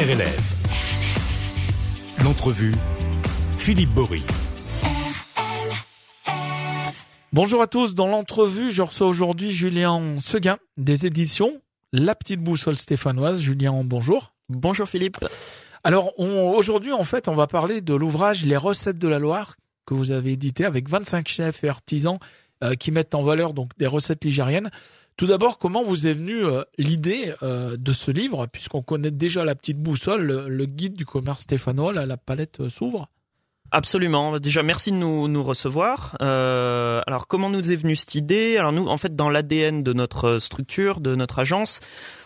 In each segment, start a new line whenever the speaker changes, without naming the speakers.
RLF. L'entrevue, Philippe Bory.
Bonjour à tous, dans l'entrevue, je reçois aujourd'hui Julien Seguin des éditions La Petite Boussole Stéphanoise. Julien, bonjour.
Bonjour Philippe.
Alors aujourd'hui, en fait, on va parler de l'ouvrage Les recettes de la Loire que vous avez édité avec 25 chefs et artisans euh, qui mettent en valeur donc des recettes ligériennes. Tout d'abord, comment vous est venue euh, l'idée euh, de ce livre, puisqu'on connaît déjà la petite boussole, le, guide du commerce stéphanois, la palette s'ouvre?
Absolument. Déjà, merci de nous, recevoir. Euh, alors, comment nous est venue cette idée? Alors, nous, en fait, dans l'ADN de notre structure, de notre agence,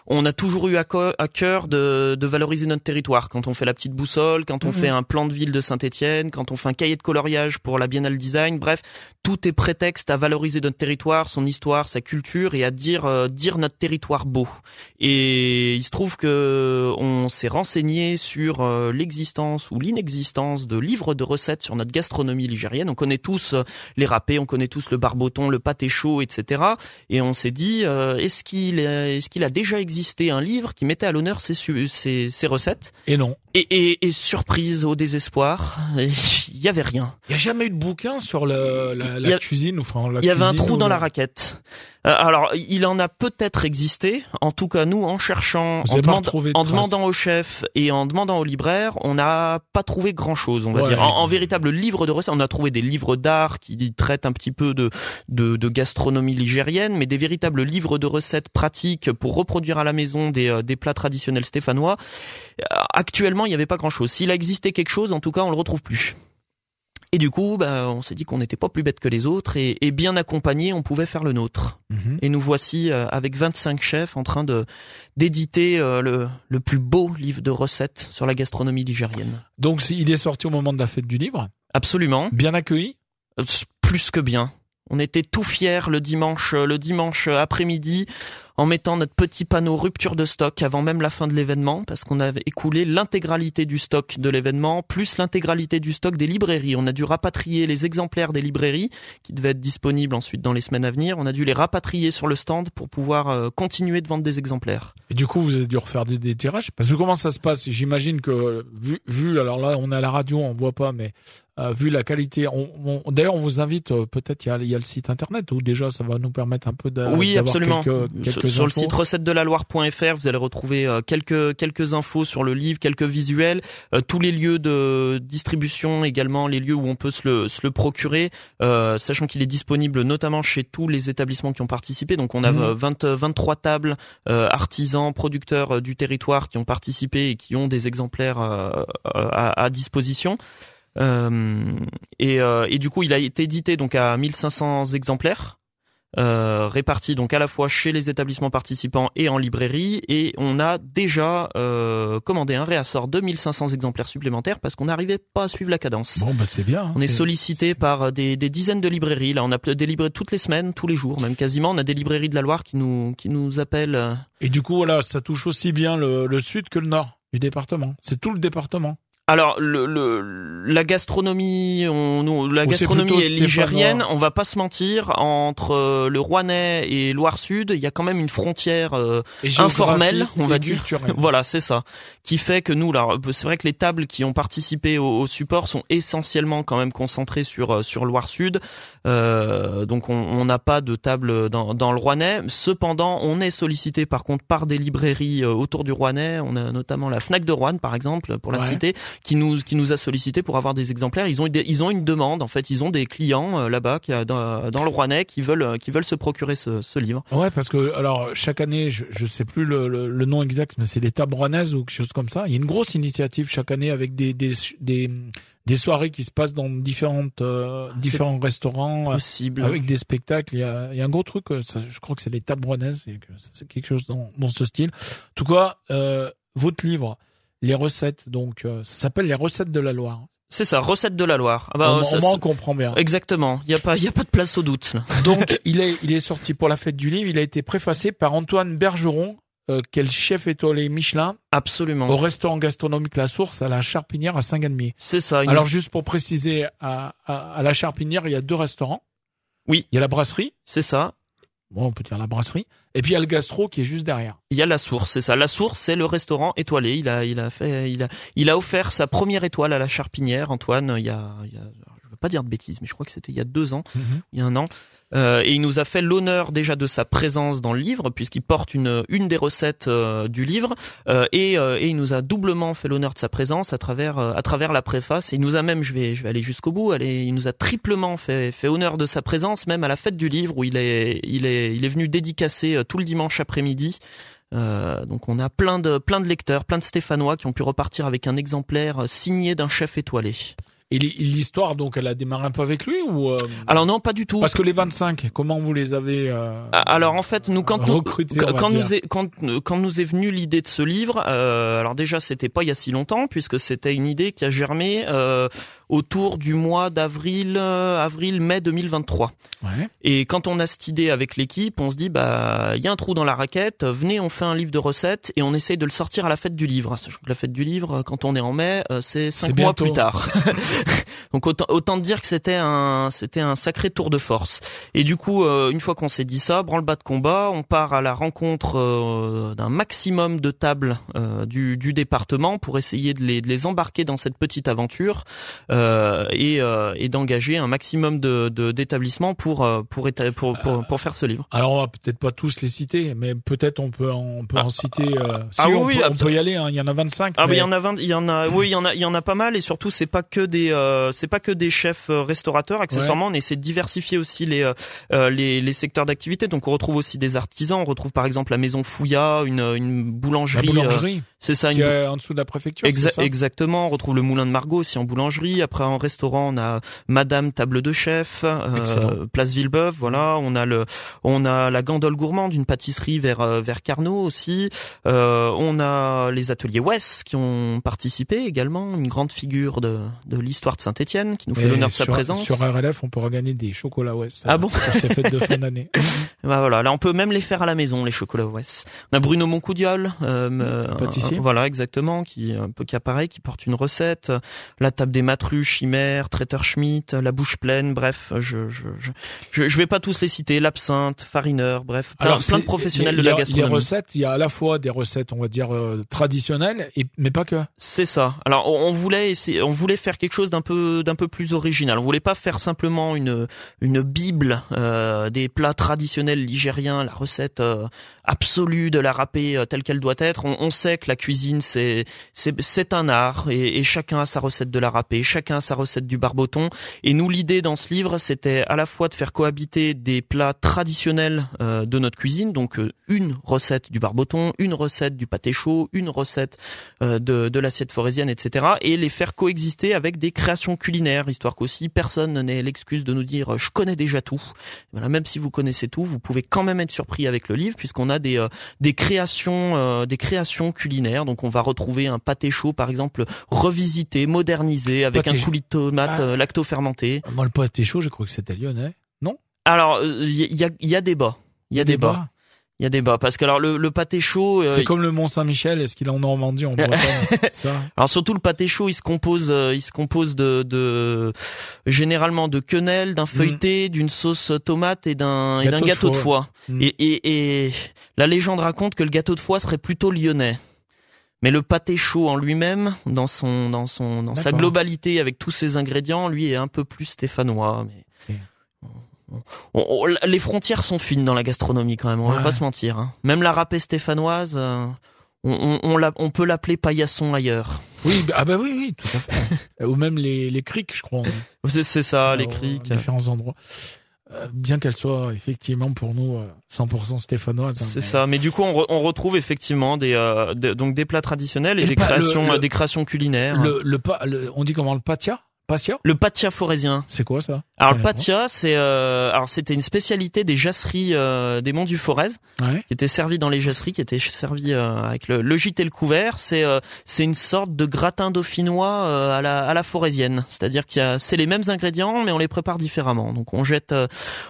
on a toujours eu à, cœur de, de, valoriser notre territoire. Quand on fait la petite boussole, quand on mhm. fait un plan de ville de Saint-Étienne, quand on fait un cahier de coloriage pour la Biennale Design, bref, tout est prétexte à valoriser notre territoire, son histoire, sa culture et à dire euh, dire notre territoire beau. Et il se trouve que on s'est renseigné sur euh, l'existence ou l'inexistence de livres de recettes sur notre gastronomie ligérienne. On connaît tous euh, les râpés, on connaît tous le barboton, le pâté chaud, etc. Et on s'est dit est-ce qu'il est-ce qu'il a déjà existé existait un livre qui mettait à l'honneur ces, ces, ces recettes.
Et non.
Et, et, et, surprise au désespoir, il y avait rien.
Il y a jamais eu de bouquin sur le, la, la cuisine, enfin
Il y avait un trou dans la raquette. Euh, alors, il en a peut-être existé. En tout cas, nous, en cherchant, en, en demandant au chef et en demandant au libraire, on n'a pas trouvé grand-chose, on va dire. En, véritable livre de recettes, on a trouvé des livres d'art qui traitent un petit peu de, de, de, gastronomie ligérienne, mais des véritables livres de recettes pratiques pour reproduire à la maison des, euh, des plats traditionnels stéphanois. Euh, actuellement, il n'y avait pas grand-chose. S'il a existé quelque chose, en tout cas, on le retrouve plus. Et du coup, bah, on s'est dit qu'on n'était pas plus bête que les autres et, bien accompagné, on pouvait faire le nôtre. Mhm. Et nous voici euh, avec 25 chefs en train de d'éditer euh, le, le plus beau livre de recettes sur la gastronomie ligérienne.
Donc il est sorti au moment de la fête du livre
Absolument.
Bien accueilli
euh, Plus que bien. On était tout fiers le dimanche, le dimanche après-midi en mettant notre petit panneau rupture de stock avant même la fin de l'événement parce qu'on avait écoulé l'intégralité du stock de l'événement plus l'intégralité du stock des librairies. On a dû rapatrier les exemplaires des librairies qui devaient être disponibles ensuite dans les semaines à venir. On a dû les rapatrier sur le stand pour pouvoir euh, continuer de vendre des exemplaires.
Et du coup, vous avez dû refaire des, tirages? Parce que comment ça se passe? J'imagine que vu, vu alors là on est à la radio, on voit pas, mais euh, vu la qualité. On, D'ailleurs, on vous invite, euh, peut-être il y a, y a, le site internet où déjà ça va nous permettre un peu de.
Oui, absolument. Quelques, sur, le site recette de la Loire.fr, vous allez retrouver euh, quelques quelques infos sur le livre, quelques visuels, tous les lieux de distribution également, les lieux où on peut se le, se le procurer, sachant qu'il est disponible notamment chez tous les établissements qui ont participé. Donc on a 20, mmh. 23 tables artisans, producteurs du territoire qui ont participé et qui ont des exemplaires à, à disposition. Euh, et, euh, et, du coup, il a été édité donc à 1500 exemplaires. Euh, répartis donc à la fois chez les établissements participants et en librairie et on a déjà euh, commandé un réassort de 1500 exemplaires supplémentaires parce qu'on n'arrivait pas à suivre la cadence.
Bon bah c'est bien. Hein,
on est, sollicité par des, des, dizaines de librairies. Là on a des librairies toutes les semaines, tous les jours, même quasiment. On a des librairies de la Loire qui nous qui nous appellent.
Et du coup voilà, ça touche aussi bien le, le sud que le nord du département. C'est tout le département.
Alors le, le, la gastronomie, on, la gastronomie est ligérienne. On va pas se mentir. Entre euh, le Rouennais et Loire-Sud, il y a quand même une frontière euh, informelle, on va dire. voilà, c'est ça, qui fait que nous, là, c'est vrai que les tables qui ont participé au, support sont essentiellement quand même concentrées sur euh, sur Loire-Sud. donc on n'a pas de table dans, dans le Rouennais. Cependant, on est sollicité par contre par des librairies autour du Rouennais. On a notamment la Fnac de Rouen, par exemple, pour la cité qui nous qui nous a sollicité pour avoir des exemplaires. Ils ont ils ont une demande en fait. Ils ont des clients euh, là-bas dans, dans le Rouennais qui veulent euh, qui veulent se procurer ce, ce livre.
Ouais, parce que alors chaque année, je je sais plus le, le, nom exact, mais c'est l'étape rouennaise ou quelque chose comme ça. Il y a une grosse initiative chaque année avec des des, des des soirées qui se passent dans différentes euh, différents restaurants
possible.
avec des spectacles il y a, il y a un gros truc ça, je crois que c'est et que c'est quelque chose dans, dans ce style en tout cas euh, votre livre les recettes. Donc, euh, ça s'appelle les recettes de la Loire.
C'est ça, recettes de la Loire.
Ah bah, on, comprend bien.
Exactement. Il y a pas, il y a pas de place au doute.
Donc, il est, il est sorti pour la fête du livre. Il a été préfacé par Antoine Bergeron, euh, quel chef étoilé Michelin.
Absolument.
Au restaurant gastronomique La Source à la Charpinière à Saint-Galmier.
C'est ça.
Alors juste pour préciser, à, à, à, la Charpinière, il y a deux restaurants.
Oui.
Il y a la brasserie.
C'est ça.
Bon, on peut dire la brasserie. Et puis il y a le gastro qui est juste derrière.
Il y a la source, c'est ça. La source, c'est le restaurant étoilé. Il a, il a fait, il a, il a offert sa première étoile à la Charpinière, Antoine. Il y a, il y a pas dire de bêtises, mais je crois que c'était il y a deux ans, il y a un an. Euh, et il nous a fait l'honneur déjà de sa présence dans le livre, puisqu'il porte une, une des recettes euh, du livre, euh, et, et il nous a doublement fait l'honneur de sa présence à travers, à travers la préface. Et il nous a même, je vais, je vais aller jusqu'au bout, allez, il nous a triplement fait, fait honneur de sa présence, même à la fête du livre où il est, il est, il est venu dédicacer tout le dimanche après-midi. Euh, donc on a plein de plein de lecteurs, plein de Stéphanois qui ont pu repartir avec un exemplaire signé d'un chef étoilé.
Et l'histoire, donc, elle a démarré un peu avec lui ou euh,
Alors non, pas du tout.
Parce que les 25, comment vous les avez euh,
Alors en fait, nous quand nous,
recrutés,
quand nous est quand quand nous est venue l'idée de ce livre, euh, alors déjà c'était pas il y a si longtemps puisque c'était une idée qui a germé euh, autour du mois d'avril euh, avril mai 2023.
Ouais.
Et quand on a cette idée avec l'équipe, on se dit bah il y a un trou dans la raquette, venez on fait un livre de recettes et on essaye de le sortir à la fête du livre. Sachant que la fête du livre, quand on est en mai, euh, c'est cinq mois plus tard. Donc autant, autant dire que c'était un c'était un sacré tour de force. Et du coup, euh, une fois qu'on s'est dit ça, branle-bas de combat, on part à la rencontre euh, d'un maximum de tables euh, du, du département pour essayer de les, de les embarquer dans cette petite aventure euh, et, euh, et d'engager un maximum de de- d'établissements pour euh, pour, pour pour pour faire ce livre.
Alors on va peut-être pas tous les citer, mais peut-être on peut en, on peut en citer. euh, si
ah
on,
oui,
peut, on peut y aller. hein, Il y en a 25.
Ah mais il y en a 20, il y en a oui, il y en a il y en a pas mal et surtout c'est pas que des euh, c'est pas que des chefs euh, restaurateurs accessoirement on essaie de diversifier aussi les euh, euh, les, les secteurs d'activité donc on retrouve aussi des artisans, on retrouve par exemple la maison Fouilla, une une
la
boulangerie, euh,
boulangerie
c'est ça
qui
une
est en dessous de la préfecture.
Exa-
ça
exactement, on retrouve le Moulin de Margot aussi en boulangerie. Après en restaurant, on a Madame Table de Chef, euh, Place Villebeuf, voilà. On a le, on a la Gandole gourmande, une pâtisserie vers euh, vers Carnot aussi. Euh, on a les ateliers West qui ont participé également, une grande figure de de l'histoire de Saint-Étienne qui nous fait l'honneur de sa
sur-
présence.
Sur RLF, on pourra gagner des chocolats West.
Ah
euh,
bon
Pour ces fêtes de fin d'année.
Bah voilà, là on peut même les faire à la maison les chocolats West. On a Bruno Moncoudiol, euh, euh,
Pâtissier.
Voilà exactement, qui un peu qui apparaît, qui porte une recette. La table des matruches, chimère, traiteur Schmitt, la bouche pleine, bref, je je je je, vais pas tous les citer, l'absinthe, farineur, bref, plein, plein
c'est-
de professionnels de la gastronomie.
Les recettes, il y a à la fois des recettes, on va dire euh, traditionnelles, et mais pas que.
C'est ça. Alors on on voulait essayer, on voulait faire quelque chose d'un peu d'un peu plus original. On voulait pas faire simplement une une bible euh, des plats traditionnels ligériens, la recette euh, absolue de la râpée euh, telle qu'elle doit être. On, on sait que la cuisine c'est c'est un art et, et chacun a sa recette de la râpée, chacun a sa recette du barboton. Et nous l'idée dans ce livre c'était à la fois de faire cohabiter des plats traditionnels euh, de notre cuisine, donc euh, une recette du barboton, une recette du pâté chaud, une recette euh, de, de l'assiette forésienne, etc. Et les faire coexister avec des créations culinaires, histoire qu'aussi personne n'ait l'excuse de nous dire euh, je connais déjà tout. Voilà, même si vous connaissez tout, vous pouvez quand même être surpris avec le livre puisqu'on a des euh, des créations des créations culinaires. Donc on va retrouver un pâté chaud par exemple revisité, modernisé avec
Pâté
un coulis de tomate
Ah.
euh, lacto-fermenté.
Moi, le pâté chaud, je crois que c'était lyonnais. Non?
Alors il y, a y a débat. Il y a débat. Il y a débat parce que alors le, le pâté chaud euh,
C'est comme le Mont Saint-Michel. Est-ce qu'il est en Normandie, en Bretagne? Ça.
Alors surtout le pâté chaud, il se compose, euh, il se compose de, de généralement de quenelle, d'un feuilleté, d'une sauce tomate et d'un et d'un
Gâteau de
foie.
Mm.
Et, et, et la légende raconte que le gâteau de foie serait plutôt lyonnais. Mais le pâté chaud en lui-même, dans son dans son dans sa globalité avec tous ses ingrédients, lui est un peu plus stéphanois. Mais
Ok.
on- on- on- les frontières sont fines dans la gastronomie quand même. On va
Ouais.
pas se mentir. hein. Même la râpée stéphanoise. euh, on, l'a- peut l'appeler paillasson ailleurs.
Oui, bah, ah bah oui, oui, tout à fait. Ou même les, les criques, je crois.
C'est ça, les criques.
à Différents endroits. Euh, bien qu'elles soient effectivement pour nous euh, 100% stéphanoises. hein,
C'est
mais-
ça. Mais du coup, on, re- on retrouve effectivement des euh, de- donc des plats traditionnels et,
Et
des créations
le- le-
des créations culinaires.
Le, le, pa- le- on dit comment le patia? Patia
Le patia forésien.
C'est quoi ça?
Alors le patia, c'est euh, alors c'était une spécialité des jasseries euh, des Monts du Forez
Ouais.
qui était servi dans les jasseries, qui était servi euh, avec le, le gîte et le couvert. C'est euh, c'est une sorte de gratin dauphinois euh, à la à la forésienne, c'est-à-dire qu'il y a c'est les mêmes ingrédients mais on les prépare différemment. Donc on jette euh,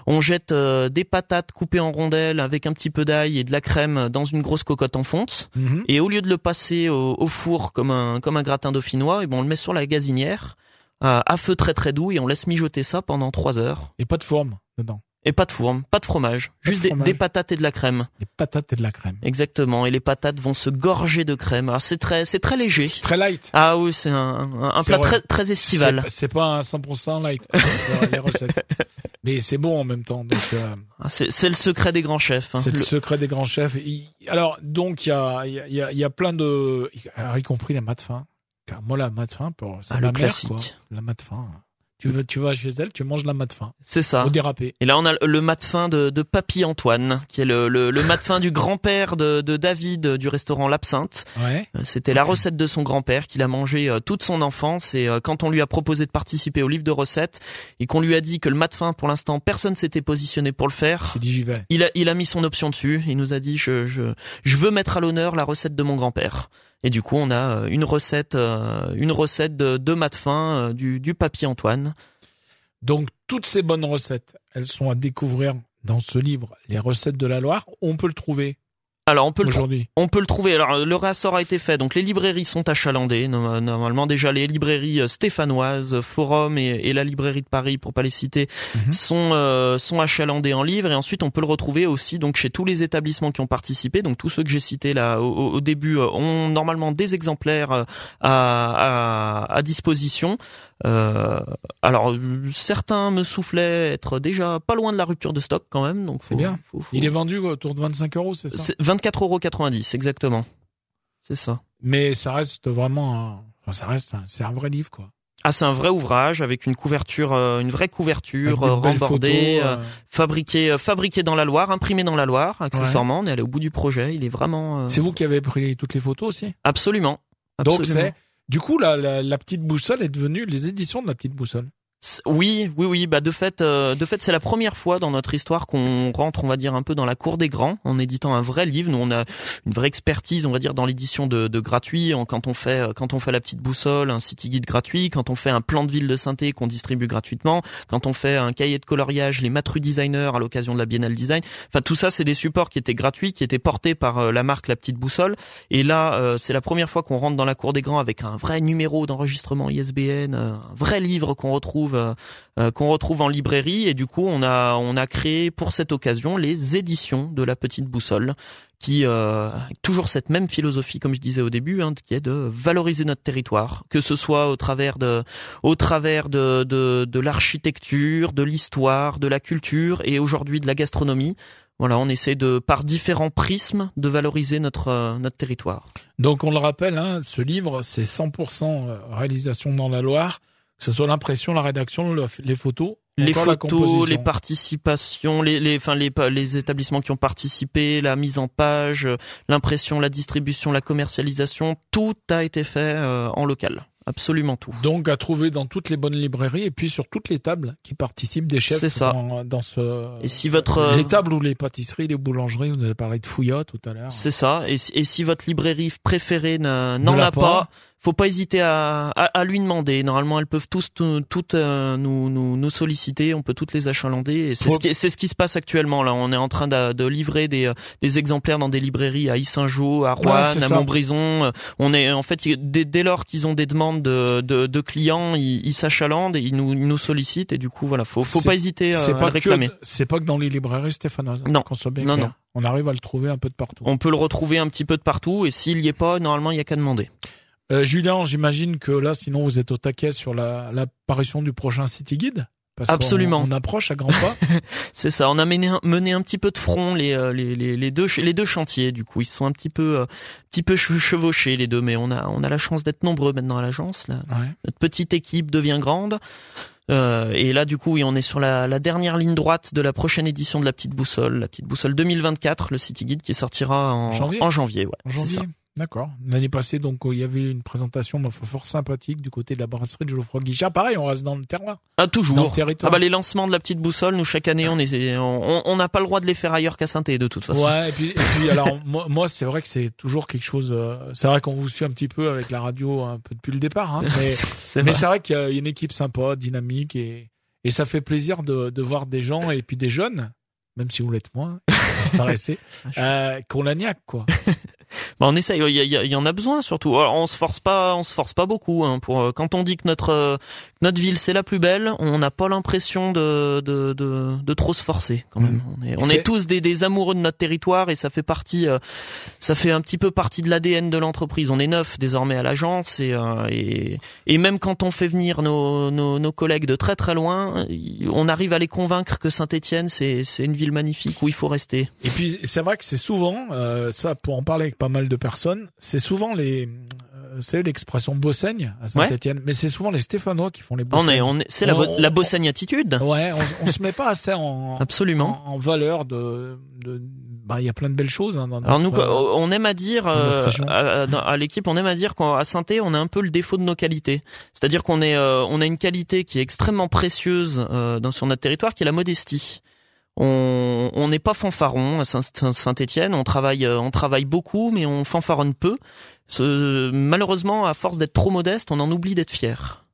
on jette euh, des patates coupées en rondelles avec un petit peu d'ail et de la crème dans une grosse cocotte en fonte.
Mhm.
Et au lieu de le passer au, au four comme un comme un gratin dauphinois, et ben on le met sur la gazinière à feu très très doux et on laisse mijoter ça pendant trois heures.
Et pas de forme dedans.
Et pas de fourme, pas de fromage,
Pas de
juste des-
fromage.
des patates et de la crème.
Des patates et de la crème.
Exactement. Et les patates vont se gorger de crème. Alors c'est très, c'est très léger.
C'est très light.
Ah oui, c'est un, un,
C'est
plat
vrai.
très, très estival.
C'est- C'est pas un 100% light, les- les recettes. Mais c'est bon en même temps. Donc, euh,
Ah, C'est c'est le secret des grands chefs. hein.
c'est le
Le-
secret des grands chefs. Il- Alors, donc, il y a, il y, a, il y a- il y a plein de... y compris la mat fin. Car moi, la mat fin, pour- c'est
Ah,
ma
le
mère,
classique.
quoi. La mat fin. Tu, vas- tu vas chez elle, tu manges la mat fin.
C'est ça.
Au dérapé.
Et là, on a le mat fin de, de Papy Antoine, qui est le, le, le mat fin du grand-père de, de David euh, du restaurant L'Absinthe.
Ouais.
Euh, C'était la recette de son grand-père qu'il a mangé euh, toute son enfance. Et quand on lui a proposé de participer au livre de recettes et qu'on lui a dit que le mat fin, pour l'instant, personne s'était positionné pour le faire,
C'est dit j'y vais.
il a, il a mis son option dessus. Il nous a dit je, je, je veux mettre à l'honneur la recette de mon grand-père. Et du coup, on a euh, une recette, euh, une recette de, de mat fin euh, du, du Papy Antoine.
Donc, toutes ces bonnes recettes, elles sont à découvrir dans ce livre, Les recettes de la Loire. On peut le trouver
Alors, on peut le. On peut le trouver. Alors le réassort a été fait, donc les librairies sont achalandées. No- Normalement déjà les librairies euh, stéphanoises, Forum et, et la librairie de Paris, pour pas les citer,
Mhm.
sont euh, sont achalandées en livres. Et ensuite on peut le retrouver aussi donc chez tous les établissements qui ont participé. Donc tous ceux que j'ai cités là au, début euh, ont normalement des exemplaires euh, à, à, à disposition. Euh, alors certains me soufflaient être déjà pas loin de la rupture de stock quand même. Donc
C'est bien.
faut- faut-
Il est vendu autour de 25 euros, c'est ça
c'est 24,90 exactement. C'est ça.
Mais ça reste vraiment un... enfin, ça reste un... c'est un vrai livre quoi.
Ah, c'est un vrai ouvrage avec une couverture, euh, une vraie couverture euh, rembordée,
photos,
euh,
euh,
fabriquée, fabriquée dans la Loire, imprimée dans la Loire, accessoirement. On est allé au bout du projet. Il est vraiment
C'est vous qui avez pris toutes les photos aussi?
Absolument.
Donc
absolument.
c'est du coup la, la, la petite boussole est devenue les éditions de la petite boussole.
Oui, oui, oui. Bah de fait, euh, de fait, c'est la première fois dans notre histoire qu'on rentre, on va dire, un peu dans la cour des grands en éditant un vrai livre. Nous, on a une vraie expertise, on va dire, dans l'édition de, de gratuit. Quand on fait, euh, quand on fait la petite boussole, un city guide gratuit, quand on fait un plan de ville de synthé qu'on distribue gratuitement, quand on fait un cahier de coloriage, les Matru Designers à l'occasion de la Biennale Design. Enfin, tout ça, c'est des supports qui étaient gratuits, qui étaient portés par euh, la marque La Petite Boussole. Et là, euh, c'est la première fois qu'on rentre dans la cour des grands avec un vrai numéro d'enregistrement ISBN, euh, un vrai livre qu'on retrouve. Euh, euh, qu'on retrouve en librairie. Et du coup on a on a créé pour cette occasion les éditions de la petite boussole qui euh, toujours cette même philosophie comme je disais au début hein, qui est de valoriser notre territoire que ce soit au travers de au travers de, de l'architecture de l'histoire de la culture et aujourd'hui de la gastronomie. Voilà on essaie de par différents prismes de valoriser notre euh, notre territoire.
Donc on le rappelle, hein, ce livre c'est 100% réalisation dans la Loire, que ce soit l'impression, la rédaction, le- les photos,
les photos, les participations, les, les, enfin les, les établissements qui ont participé, la mise en page, euh, l'impression, la distribution, la commercialisation, tout a été fait euh, en local, absolument tout.
Donc à trouver dans toutes les bonnes librairies et puis sur toutes les tables qui participent des chefs
ça.
Dans, dans ce
Et si votre euh,
les tables ou les pâtisseries, les boulangeries, vous avez parlé de Fouillat tout à l'heure.
c'est ça, et, si- et si votre librairie préférée n'en a
pas.
pas, faut pas hésiter à, à, à lui demander. Normalement, elles peuvent tous tout- toutes euh, nous, nous nous solliciter. On peut toutes les achalander. Et c'est ce qui c'est ce qui se passe actuellement là. On est en train de, de livrer des euh, des exemplaires dans des librairies à Issingeau, à Rouen, à. Montbrison. On est en fait dès, dès lors qu'ils ont des demandes de de, de clients, ils ils s'achalandent et ils nous ils nous sollicitent. Et du coup voilà, faut faut pas hésiter à le réclamer.
c'est pas que dans les librairies stéphanoises.
Non.
qu'on soit bien
Non, non.
On arrive à le trouver un peu de partout.
On peut le retrouver un petit peu de partout. Et s'il y est pas, normalement il y a qu'à demander.
Euh, Julien, j'imagine que là, sinon vous êtes au taquet sur la l'apparition du prochain City Guide. Parce
Absolument.
On, approche à grands pas.
C'est ça. On a mené un, mené un petit peu de front les, euh, les, les, les deux les deux chantiers. Du coup, ils sont un petit peu euh, petit peu che- chevauchés les deux, mais on a on a la chance d'être nombreux maintenant à l'agence. Là.
Ouais.
Notre petite équipe devient grande. Euh, et là, du coup, oui, on est sur la, la dernière ligne droite de la prochaine édition de la Petite Boussole, la Petite Boussole 2024, le City Guide qui sortira en
Janvier.
En janvier, ouais,
En
c'est ça.
D'accord. L'année passée, donc, il y avait une présentation ma foi, fort sympathique du côté de la brasserie de Geoffroy Guichard. Pareil, on reste dans le terroir.
Ah
Dans
toujours.
le territoire.
Ah bah les lancements de la Petite Boussole, nous chaque année, on est on on n'a pas le droit de les faire ailleurs qu'à saint de toute façon.
Ouais, et puis, et puis alors, moi, moi c'est vrai que c'est toujours quelque chose. euh, c'est vrai qu'on vous suit un petit peu avec la radio un peu depuis le départ, hein, mais,
c'est vrai.
qu'il y a une équipe sympa, dynamique, et, et ça fait plaisir de, de voir des gens et puis des jeunes, même si vous l'êtes moins, paraissez, euh, qu'on la niaque, quoi.
Bah, on essaye. Il y, y, y, en a besoin surtout. Alors, on se force pas, on se force pas beaucoup. Hein, pour quand on dit que notre notre ville c'est la plus belle, on n'a pas l'impression de, de, de de trop se forcer quand même. Mmh. On est, on est, tous des, des amoureux de notre territoire et ça fait partie, ça fait un petit peu partie de l'ADN de l'entreprise. On est neuf désormais à l'agence et, et et même quand on fait venir nos, nos, nos collègues de très très loin, on arrive à les convaincre que Saint-Étienne c'est c'est une ville magnifique où il faut rester.
Et puis c'est vrai que c'est souvent euh, ça pour en parler avec pas mal de personnes, c'est souvent les euh, c'est l'expression bossaigne à Saint-Etienne, mais c'est souvent les Stéphanois qui font les
bossaignes. On est, on est, c'est la, la bossaigne attitude.
Ouais, on, on se met pas assez en,
absolument
en, valeur de, de bah il y a plein de belles choses. Hein, dans
Alors nous, on aime à dire euh, à, à l'équipe, on aime à dire qu'à saint on a un peu le défaut de nos qualités. C'est-à-dire qu'on est, euh, on a une qualité qui est extrêmement précieuse euh, dans, sur notre territoire, qui est la modestie. On n'est pas fanfaron à Saint-Étienne. On travaille, on travaille beaucoup, mais on fanfaronne peu. Ce, malheureusement, à force d'être trop modeste, on en oublie d'être fier.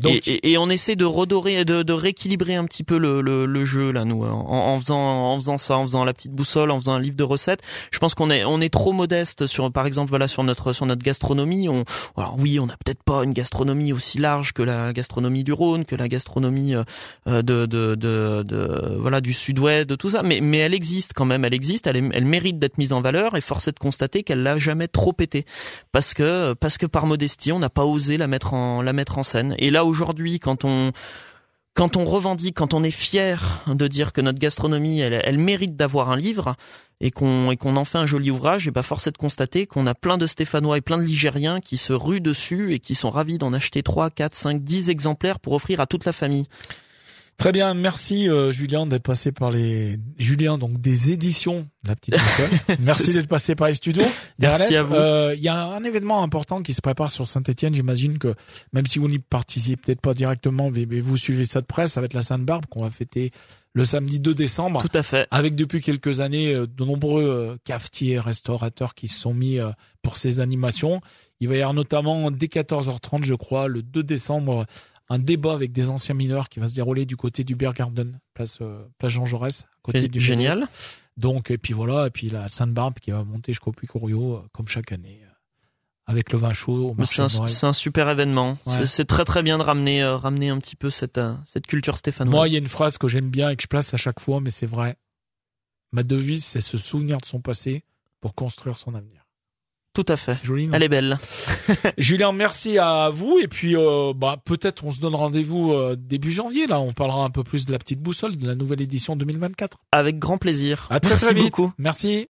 Mm et, et, on essaie de redorer, de, de rééquilibrer un petit peu le, le, le jeu là, nous, en, en, faisant, en faisant ça, en faisant la petite boussole, en faisant un livre de recettes. Je pense qu'on est, on est trop modeste sur, par exemple, voilà, sur notre, sur notre gastronomie. On, alors oui, on n'a peut-être pas une gastronomie aussi large que la gastronomie du Rhône, que la gastronomie euh, de, de, de, de, voilà, du Sud-Ouest, de tout ça. Mais, mais elle existe quand même, elle existe, elle, elle mérite d'être mise en valeur. Et force est de constater qu'elle l'a jamais trop pété, parce que, parce que par modestie, on n'a pas osé la mettre en, la mettre en scène. Et là aujourd'hui, quand on quand on revendique, quand on est fier de dire que notre gastronomie, elle, mérite d'avoir un livre et qu'on en fait un joli ouvrage, et bah force est de constater qu'on a plein de Stéphanois et plein de Ligériens qui se ruent dessus et qui sont ravis d'en acheter 3, 4, 5, 10 exemplaires pour offrir à toute la famille.
Très bien, merci euh, Julien d'être passé par les Julien donc des éditions La Petite merci d'être passé par les studios.
Merci à vous.
Euh, il y a un événement important qui se prépare sur Saint-Étienne. J'imagine que même si vous n'y participez peut-être pas directement, mais, vous suivez ça de presse avec la Sainte-Barbe qu'on va fêter le samedi 2 décembre.
Tout à fait.
Avec depuis quelques années euh, de nombreux cafetiers, restaurateurs qui se sont mis pour ces animations. Il va y avoir notamment dès 14h30, je crois, le 2 décembre, un débat avec des anciens mineurs qui va se dérouler du côté du Beer Garden, place, euh, place Jean Jaurès, côté du
Génial.
Donc, et puis voilà, et puis la Sainte-Barbe qui va monter jusqu'au Puy-Couriot, euh, comme chaque année, euh, avec le vin chaud.
C'est un, un, super événement. C'est très très bien de ramener, ramener un petit peu cette, cette culture stéphanoise.
Moi, il y a une phrase que j'aime bien et que je place à chaque fois, mais c'est vrai. Ma devise, c'est se souvenir de son passé pour construire son avenir.
Tout à fait. Joli, Elle est belle.
Julien, merci à vous. Et puis, euh, bah, peut-être on se donne rendez-vous euh, début janvier. Là, on parlera un peu plus de la petite boussole de la nouvelle édition 2024.
Avec grand plaisir.
À très, très vite. beaucoup. Merci.